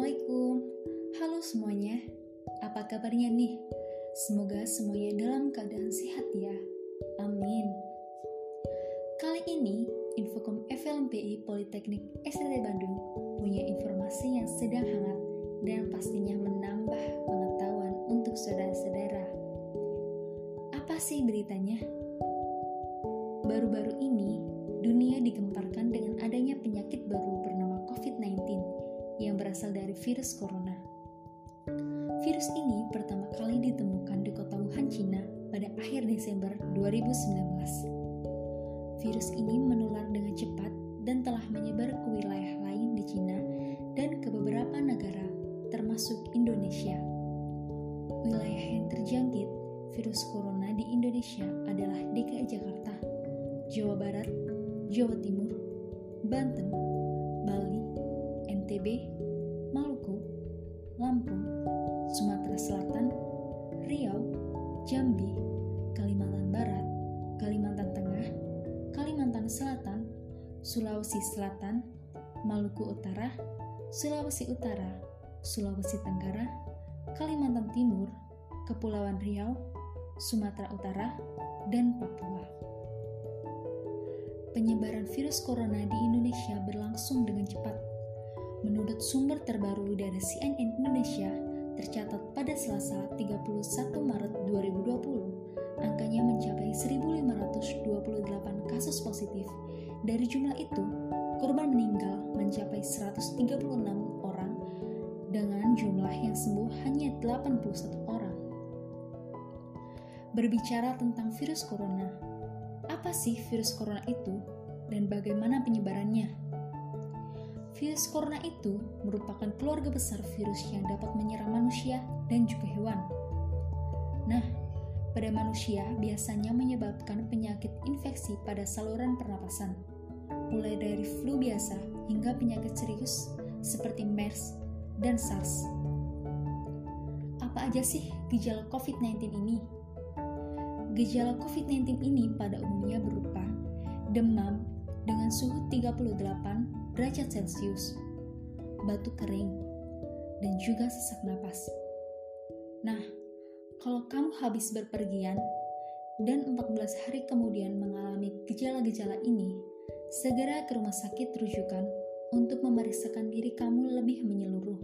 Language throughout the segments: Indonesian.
Assalamualaikum Halo semuanya Apa kabarnya nih? Semoga semuanya dalam keadaan sehat ya Amin Kali ini Infokom FLMPI Politeknik STT Bandung punya informasi yang sedang hangat dan pastinya menambah pengetahuan untuk saudara-saudara. Apa sih beritanya? Baru-baru ini, dunia digemparkan dengan adanya penyakit baru bernama COVID-19 yang berasal dari virus corona. Virus ini pertama kali ditemukan di kota Wuhan, Cina pada akhir Desember 2019. Virus ini menular dengan cepat dan telah menyebar ke wilayah lain di Cina dan ke beberapa negara, termasuk Indonesia. Wilayah yang terjangkit virus corona di Indonesia adalah DKI Jakarta, Jawa Barat, Jawa Timur, Banten, Bali, NTB, Maluku, Lampung, Sumatera Selatan, Riau, Jambi, Kalimantan Barat, Kalimantan Tengah, Kalimantan Selatan, Sulawesi Selatan, Maluku Utara, Sulawesi Utara, Sulawesi Tenggara, Kalimantan Timur, Kepulauan Riau, Sumatera Utara, dan Papua. Penyebaran virus corona di Indonesia berlangsung. Sumber terbaru dari CNN Indonesia, tercatat pada Selasa 31 Maret 2020, angkanya mencapai 1.528 kasus positif. Dari jumlah itu, korban meninggal mencapai 136 orang dengan jumlah yang sembuh hanya 81 orang. Berbicara tentang virus corona, apa sih virus corona itu dan bagaimana penyebarannya? Virus corona itu merupakan keluarga besar virus yang dapat menyerang manusia dan juga hewan. Nah, pada manusia biasanya menyebabkan penyakit infeksi pada saluran pernapasan, mulai dari flu biasa hingga penyakit serius seperti MERS dan SARS. Apa aja sih gejala COVID-19 ini? Gejala COVID-19 ini pada umumnya berupa demam dengan suhu 38 derajat Celcius, batuk kering, dan juga sesak napas. Nah, kalau kamu habis berpergian dan 14 hari kemudian mengalami gejala-gejala ini, segera ke rumah sakit rujukan untuk memeriksakan diri kamu lebih menyeluruh.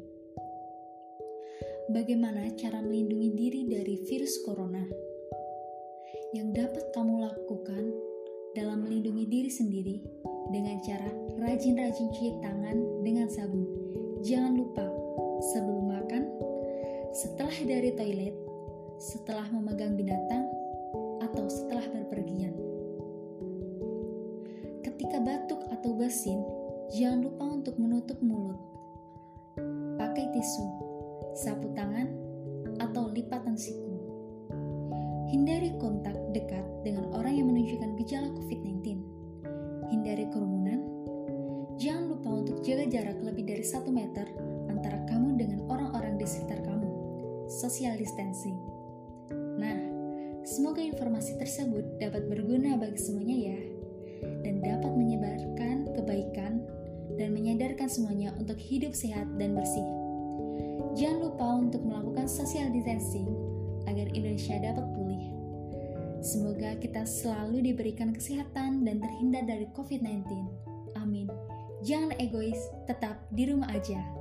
Bagaimana cara melindungi diri dari virus corona? Yang dapat kamu lakukan dalam melindungi diri sendiri dengan cara rajin-rajin cuci tangan dengan sabun. Jangan lupa sebelum makan, setelah dari toilet, setelah memegang binatang, atau setelah berpergian. Ketika batuk atau bersin, jangan lupa untuk menutup mulut. Pakai tisu, sapu tangan, atau lipatan siku. Hindari kontak dekat dengan orang yang menunjukkan gejala COVID-19 hindari kerumunan, jangan lupa untuk jaga jarak lebih dari 1 meter antara kamu dengan orang-orang di sekitar kamu. Social distancing. Nah, semoga informasi tersebut dapat berguna bagi semuanya ya, dan dapat menyebarkan kebaikan dan menyadarkan semuanya untuk hidup sehat dan bersih. Jangan lupa untuk melakukan social distancing agar Indonesia dapat pulih. Semoga kita selalu diberikan kesehatan dan terhindar dari COVID-19. Amin. Jangan egois, tetap di rumah aja.